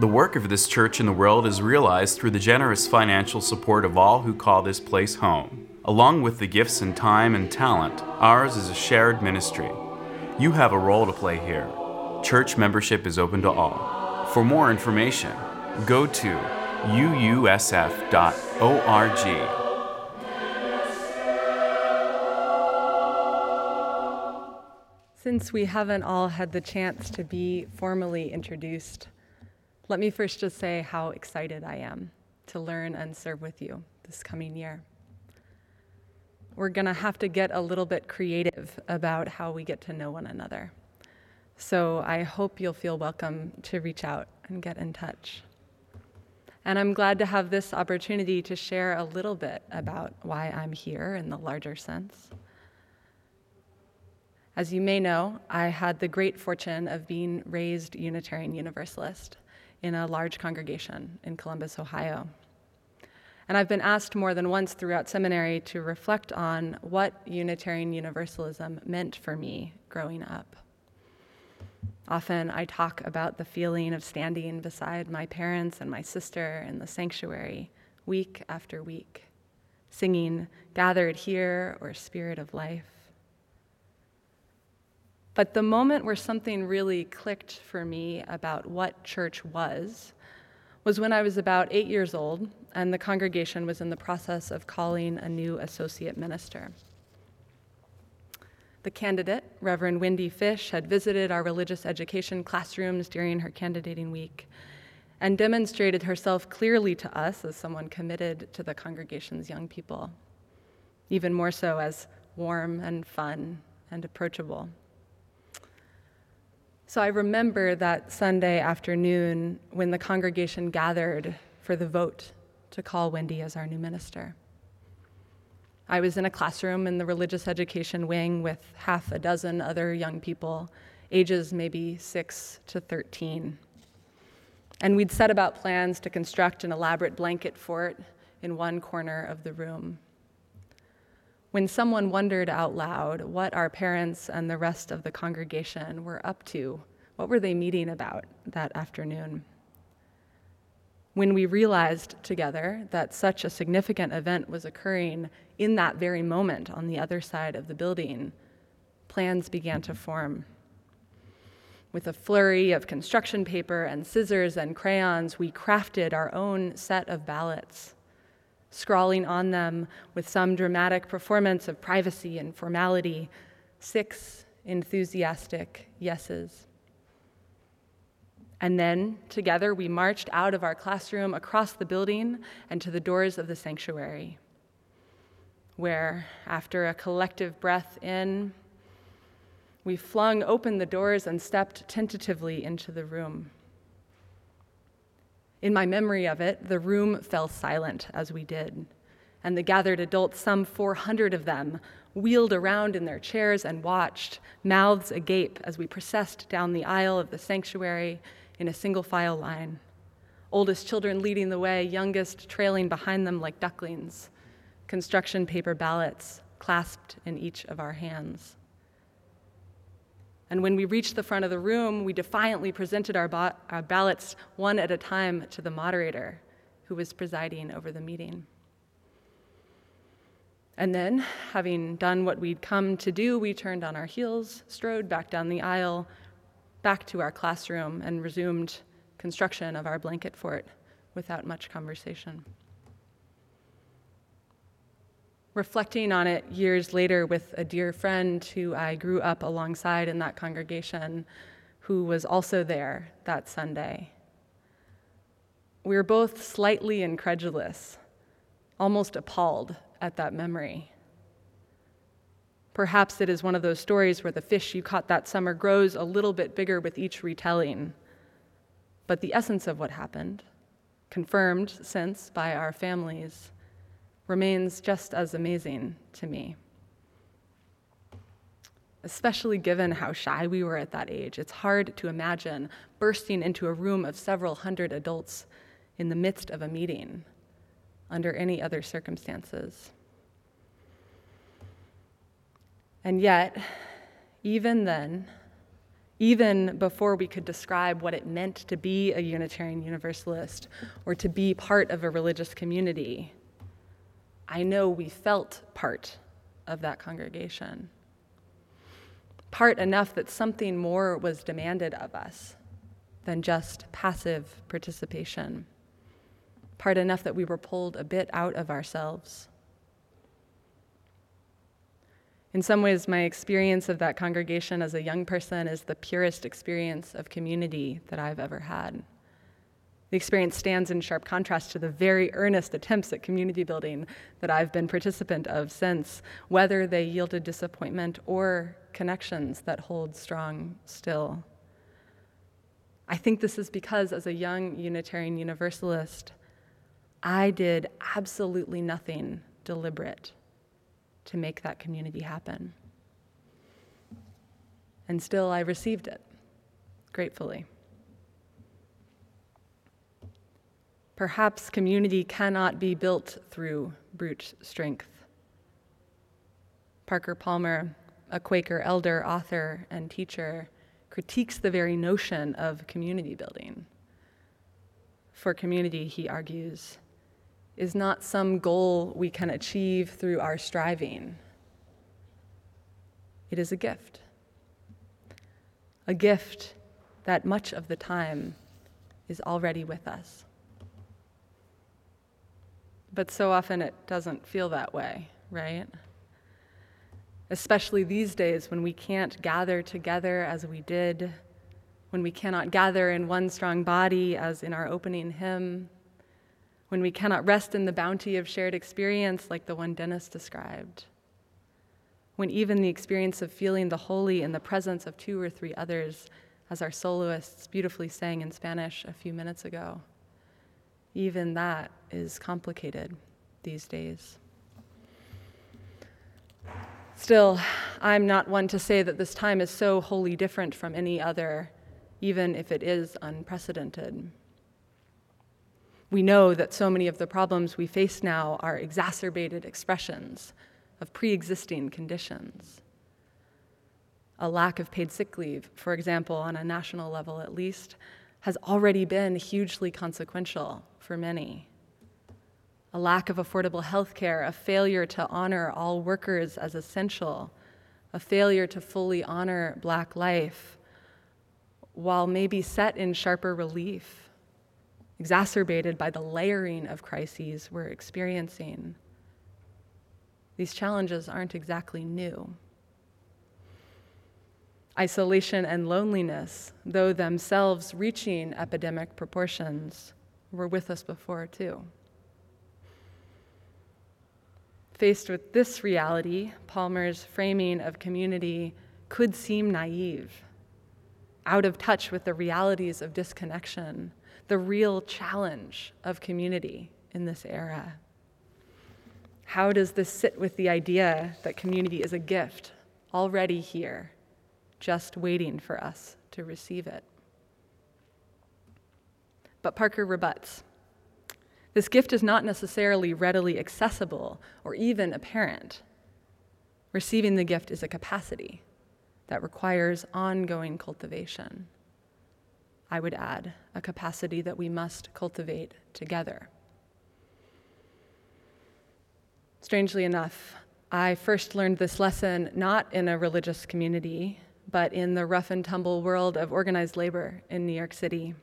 The work of this church in the world is realized through the generous financial support of all who call this place home. Along with the gifts and time and talent, ours is a shared ministry. You have a role to play here. Church membership is open to all. For more information, go to uusf.org. Since we haven't all had the chance to be formally introduced, let me first just say how excited I am to learn and serve with you this coming year. We're going to have to get a little bit creative about how we get to know one another. So I hope you'll feel welcome to reach out and get in touch. And I'm glad to have this opportunity to share a little bit about why I'm here in the larger sense. As you may know, I had the great fortune of being raised Unitarian Universalist in a large congregation in Columbus, Ohio. And I've been asked more than once throughout seminary to reflect on what Unitarian Universalism meant for me growing up. Often I talk about the feeling of standing beside my parents and my sister in the sanctuary week after week, singing Gathered Here or Spirit of Life. But the moment where something really clicked for me about what church was was when I was about eight years old and the congregation was in the process of calling a new associate minister. The candidate, Reverend Wendy Fish, had visited our religious education classrooms during her candidating week and demonstrated herself clearly to us as someone committed to the congregation's young people, even more so as warm and fun and approachable. So I remember that Sunday afternoon when the congregation gathered for the vote to call Wendy as our new minister. I was in a classroom in the religious education wing with half a dozen other young people, ages maybe 6 to 13. And we'd set about plans to construct an elaborate blanket fort in one corner of the room when someone wondered out loud what our parents and the rest of the congregation were up to. What were they meeting about that afternoon? When we realized together that such a significant event was occurring in that very moment on the other side of the building, plans began to form. With a flurry of construction paper and scissors and crayons, we crafted our own set of ballots scrawling on them with some dramatic performance of privacy and formality, six enthusiastic yeses. And then, together, we marched out of our classroom across the building and to the doors of the sanctuary, where, after a collective breath in, we flung open the doors and stepped tentatively into the room. In my memory of it, the room fell silent as we did, and the gathered adults, some 400 of them, wheeled around in their chairs and watched, mouths agape, as we processed down the aisle of the sanctuary in a single file line. Oldest children leading the way, youngest trailing behind them like ducklings, construction paper ballots clasped in each of our hands. And when we reached the front of the room, we defiantly presented our, ba- our, ballots one at a time to the moderator who was presiding over the meeting. And then, having done what we'd come to do, we turned on our heels, strode back down the aisle, back to our classroom, and resumed construction of our blanket fort without much conversation reflecting on it years later with a dear friend who I grew up alongside in that congregation, who was also there that Sunday. We were both slightly incredulous, almost appalled at that memory. Perhaps it is one of those stories where the fish you caught that summer grows a little bit bigger with each retelling. But the essence of what happened, confirmed since by our families, remains just as amazing to me. Especially given how shy we were at that age, it's hard to imagine bursting into a room of several hundred adults in the midst of a meeting under any other circumstances. And yet, even then, even before we could describe what it meant to be a Unitarian Universalist or to be part of a religious community, I know we felt part of that congregation. Part enough that something more was demanded of us than just passive participation. Part enough that we were pulled a bit out of ourselves. In some ways, my experience of that congregation as a young person is the purest experience of community that I've ever had. The experience stands in sharp contrast to the very earnest attempts at community building that I've been participant of since, whether they yielded disappointment or connections that hold strong still. I think this is because, as a young Unitarian Universalist, I did absolutely nothing deliberate to make that community happen. And still, I received it gratefully. Perhaps community cannot be built through brute strength. Parker Palmer, a Quaker elder, author, and teacher, critiques the very notion of community building. For community, he argues, is not some goal we can achieve through our striving. It is a gift. A gift that much of the time is already with us. But so often it doesn't feel that way, right? Especially these days when we can't gather together as we did, when we cannot gather in one strong body as in our opening hymn, when we cannot rest in the bounty of shared experience like the one Dennis described, when even the experience of feeling the holy in the presence of two or three others, as our soloists beautifully sang in Spanish a few minutes ago even that is complicated these days. Still, I'm not one to say that this time is so wholly different from any other, even if it is unprecedented. We know that so many of the problems we face now are exacerbated expressions of pre existing conditions. A lack of paid sick leave, for example, on a national level at least, has already been hugely consequential for many. A lack of affordable health care, a failure to honor all workers as essential, a failure to fully honor Black life, while maybe set in sharper relief, exacerbated by the layering of crises we're experiencing. These challenges aren't exactly new. Isolation and loneliness, though themselves reaching epidemic proportions, were with us before too. Faced with this reality, Palmer's framing of community could seem naive, out of touch with the realities of disconnection, the real challenge of community in this era. How does this sit with the idea that community is a gift already here? just waiting for us to receive it. But Parker rebuts. This gift is not necessarily readily accessible or even apparent. Receiving the gift is a capacity that requires ongoing cultivation. I would add, a capacity that we must cultivate together. Strangely enough, I first learned this lesson not in a religious community, but in the rough and tumble world of organized labor in New York City.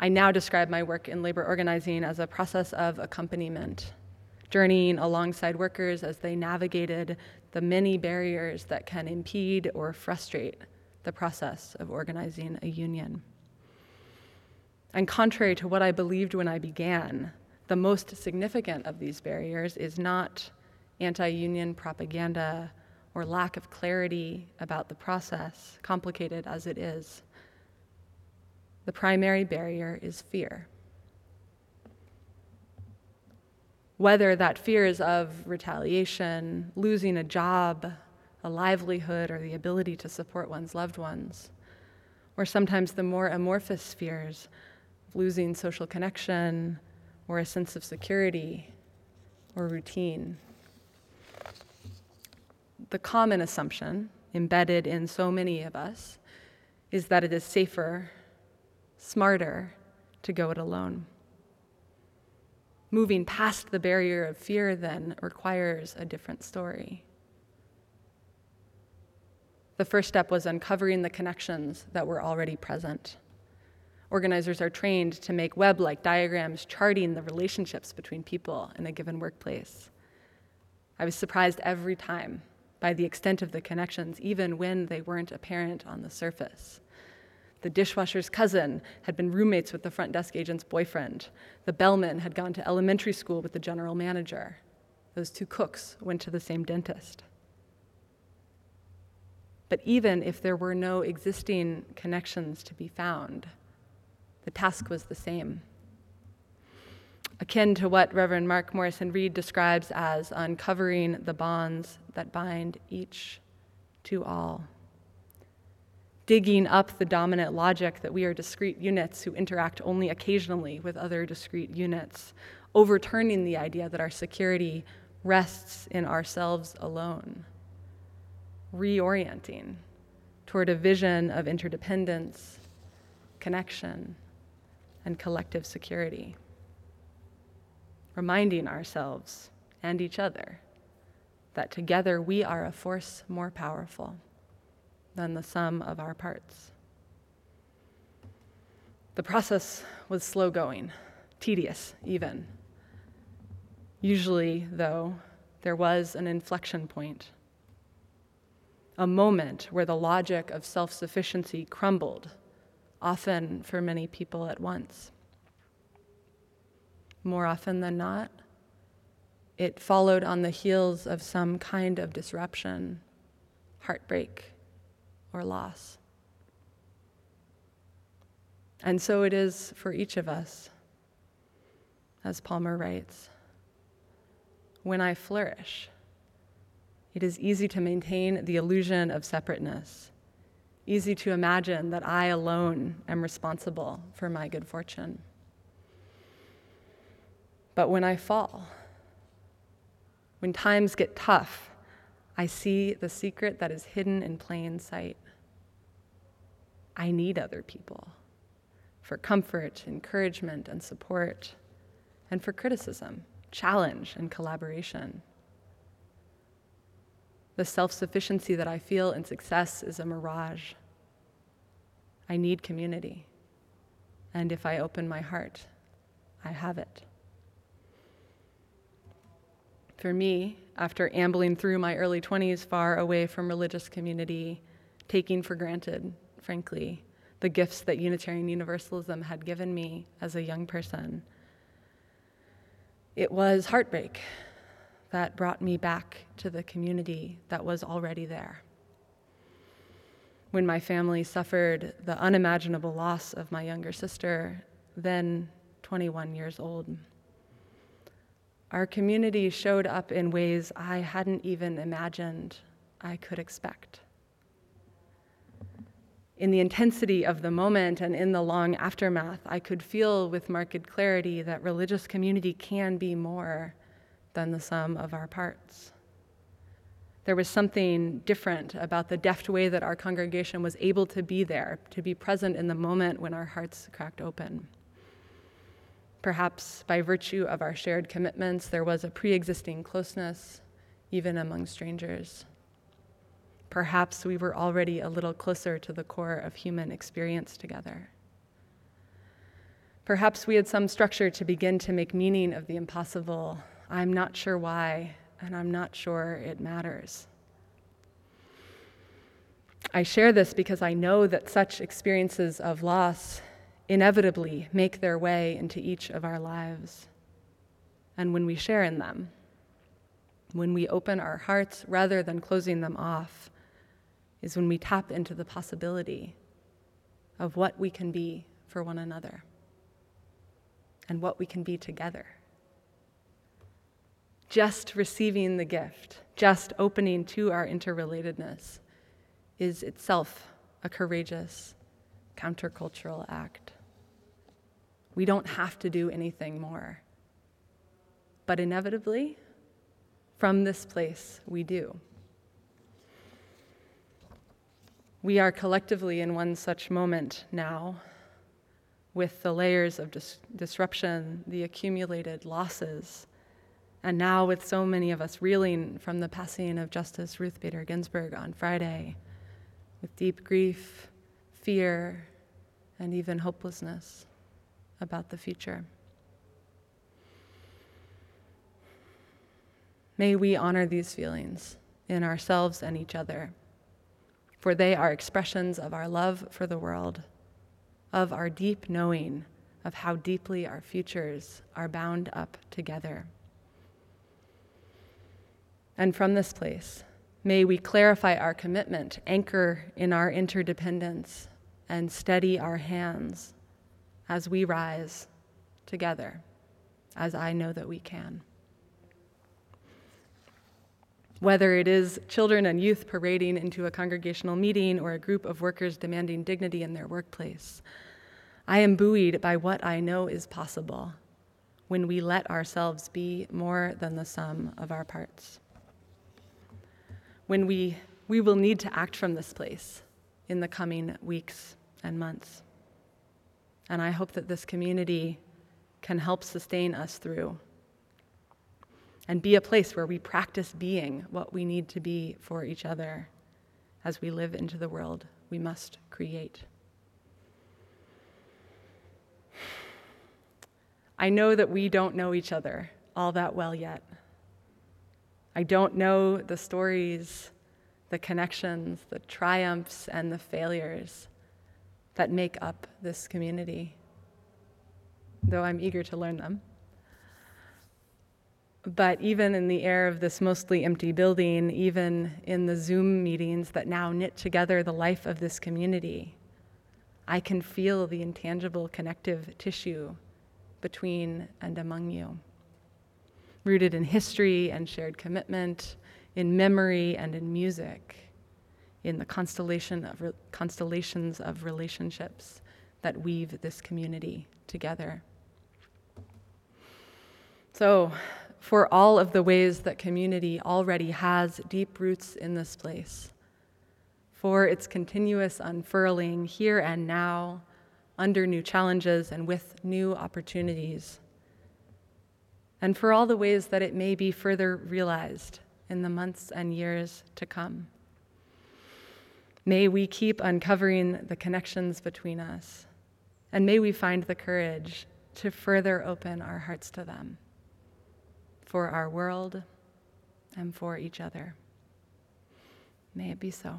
I now describe my work in labor organizing as a process of accompaniment, journeying alongside workers as they navigated the many barriers that can impede or frustrate the process of organizing a union. And contrary to what I believed when I began, the most significant of these barriers is not anti union propaganda or lack of clarity about the process, complicated as it is. The primary barrier is fear. Whether that fear is of retaliation, losing a job, a livelihood, or the ability to support one's loved ones, or sometimes the more amorphous fears of losing social connection or a sense of security or routine the common assumption embedded in so many of us, is that it is safer, smarter to go it alone. Moving past the barrier of fear then requires a different story. The first step was uncovering the connections that were already present. Organizers are trained to make web like diagrams charting the relationships between people in a given workplace. I was surprised every time by the extent of the connections, even when they weren't apparent on the surface. The dishwasher's cousin had been roommates with the front desk agent's boyfriend. The bellman had gone to elementary school with the general manager. Those two cooks went to the same dentist. But even if there were no existing connections to be found, the task was the same. Akin to what Reverend Mark Morrison Reed describes as uncovering the bonds that bind each to all. Digging up the dominant logic that we are discrete units who interact only occasionally with other discrete units, overturning the idea that our security rests in ourselves alone reorienting toward a vision of interdependence, connection, and collective security. Reminding ourselves and each other that together we are a force more powerful than the sum of our parts. The process was slow going, tedious even. Usually, though, there was an inflection point a moment where the logic of self sufficiency crumbled, often for many people at once. More often than not, it followed on the heels of some kind of disruption, heartbreak, or loss. And so it is for each of us, as Palmer writes. When I flourish, it is easy to maintain the illusion of separateness, easy to imagine that I alone am responsible for my good fortune. But when I fall, when times get tough, I see the secret that is hidden in plain sight. I need other people for comfort, encouragement, and support, and for criticism, challenge, and collaboration. The self sufficiency that I feel in success is a mirage. I need community. And if I open my heart, I have it. For me, after ambling through my early 20s far away from religious community, taking for granted, frankly, the gifts that Unitarian Universalism had given me as a young person, it was heartbreak that brought me back to the community that was already there. When my family suffered the unimaginable loss of my younger sister, then 21 years old, our community showed up in ways I hadn't even imagined I could expect. In the intensity of the moment and in the long aftermath, I could feel with marked clarity that religious community can be more than the sum of our parts. There was something different about the deft way that our congregation was able to be there, to be present in the moment when our hearts cracked open. Perhaps by virtue of our shared commitments, there was a pre existing closeness, even among strangers. Perhaps we were already a little closer to the core of human experience together. Perhaps we had some structure to begin to make meaning of the impossible I'm not sure why, and I'm not sure it matters. I share this because I know that such experiences of loss inevitably make their way into each of our lives. And when we share in them, when we open our hearts rather than closing them off, is when we tap into the possibility of what we can be for one another and what we can be together just receiving the gift, just opening to our interrelatedness, is itself a courageous countercultural act. We don't have to do anything more. But inevitably, from this place, we do. We are collectively in one such moment now, with the layers of dis- disruption, the accumulated losses, and now with so many of us reeling from the passing of Justice Ruth Bader Ginsburg on Friday, with deep grief, fear, and even hopelessness about the future. May we honor these feelings in ourselves and each other, for they are expressions of our love for the world, of our deep knowing of how deeply our futures are bound up together. And from this place, may we clarify our commitment, anchor in our interdependence, and steady our hands as we rise together, as I know that we can whether it is children and youth parading into a congregational meeting or a group of workers demanding dignity in their workplace. I am buoyed by what I know is possible when we let ourselves be more than the sum of our parts. When we, we will need to act from this place in the coming weeks and months. And I hope that this community can help sustain us through and be a place where we practice being what we need to be for each other as we live into the world we must create. I know that we don't know each other all that well yet. I don't know the stories, the connections, the triumphs, and the failures that make up this community, though I'm eager to learn them. But even in the air of this mostly empty building, even in the Zoom meetings that now knit together the life of this community, I can feel the intangible connective tissue between and among you. Rooted in history and shared commitment, in memory and in music, in the constellation of re- constellations of relationships that weave this community together. So, for all of the ways that community already has deep roots in this place, for its continuous unfurling here and now, under new challenges and with new opportunities, and for all the ways that it may be further realized in the months and years to come. May we keep uncovering the connections between us, and may we find the courage to further open our hearts to them for our world, and for each other. May it be so.